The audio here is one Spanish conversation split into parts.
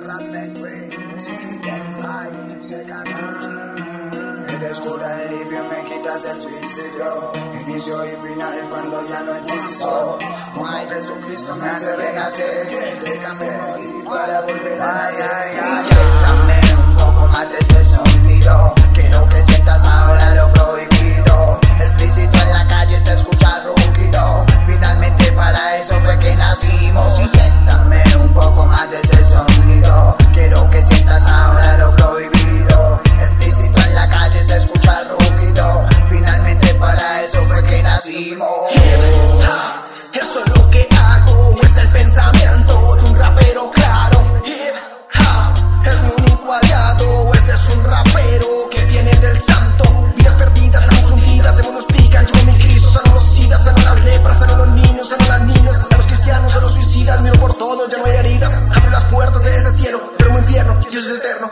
erradamente Si quitas my, se canuse Eres cura el libro, me quitas el suicidio Inicio y final cuando ya no existo Como Jesucristo me hace renacer Déjame morir para volver a nacer Inyectame un poco más de ser no hay heridas. Abre las puertas de ese cielo, pero mi infierno, Dios es eterno.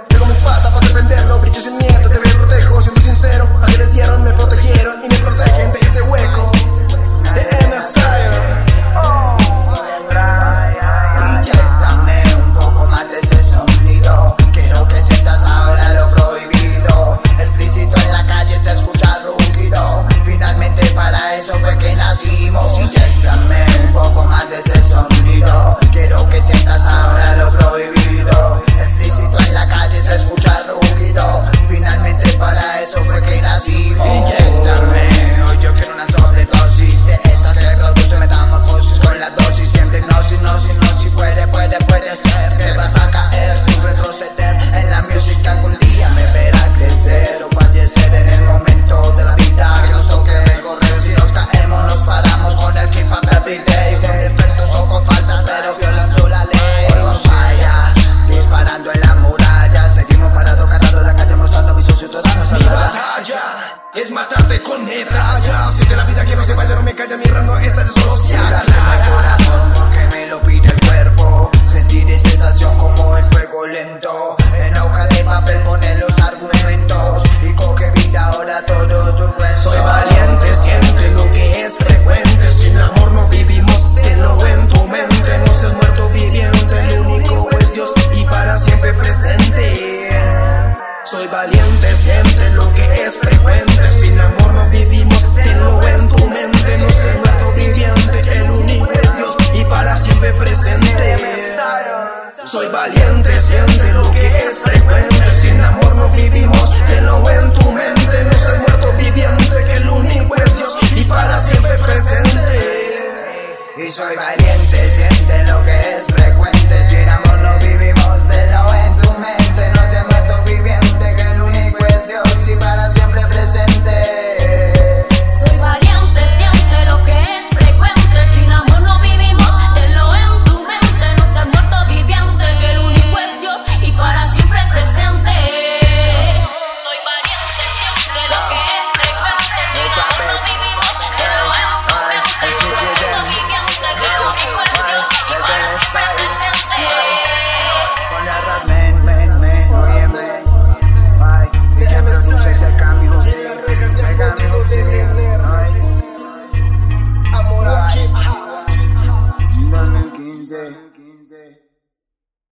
Con metralla. Si de la vida que no se vaya, no me calla, mi rap no está de en mi corazón porque me lo pide el cuerpo. Sentir esa sensación como el fuego lento. En hoja de papel pone los argumentos. Y coge vida ahora todo tu cuento. Soy valiente, siente lo que es frecuente. Sin amor no vivimos, tenlo en tu mente. No seas muerto viviente, el único es Dios y para siempre presente. Soy valiente, siente lo que es frecuente. Valiente, siente lo que es frecuente. Sin amor no vivimos, tenlo en tu mente. No seas muerto viviente, que el único es Dios y para siempre presente. Y soy valiente, siente lo que es frecuente. Sin amor no vivimos, de lo en tu mente.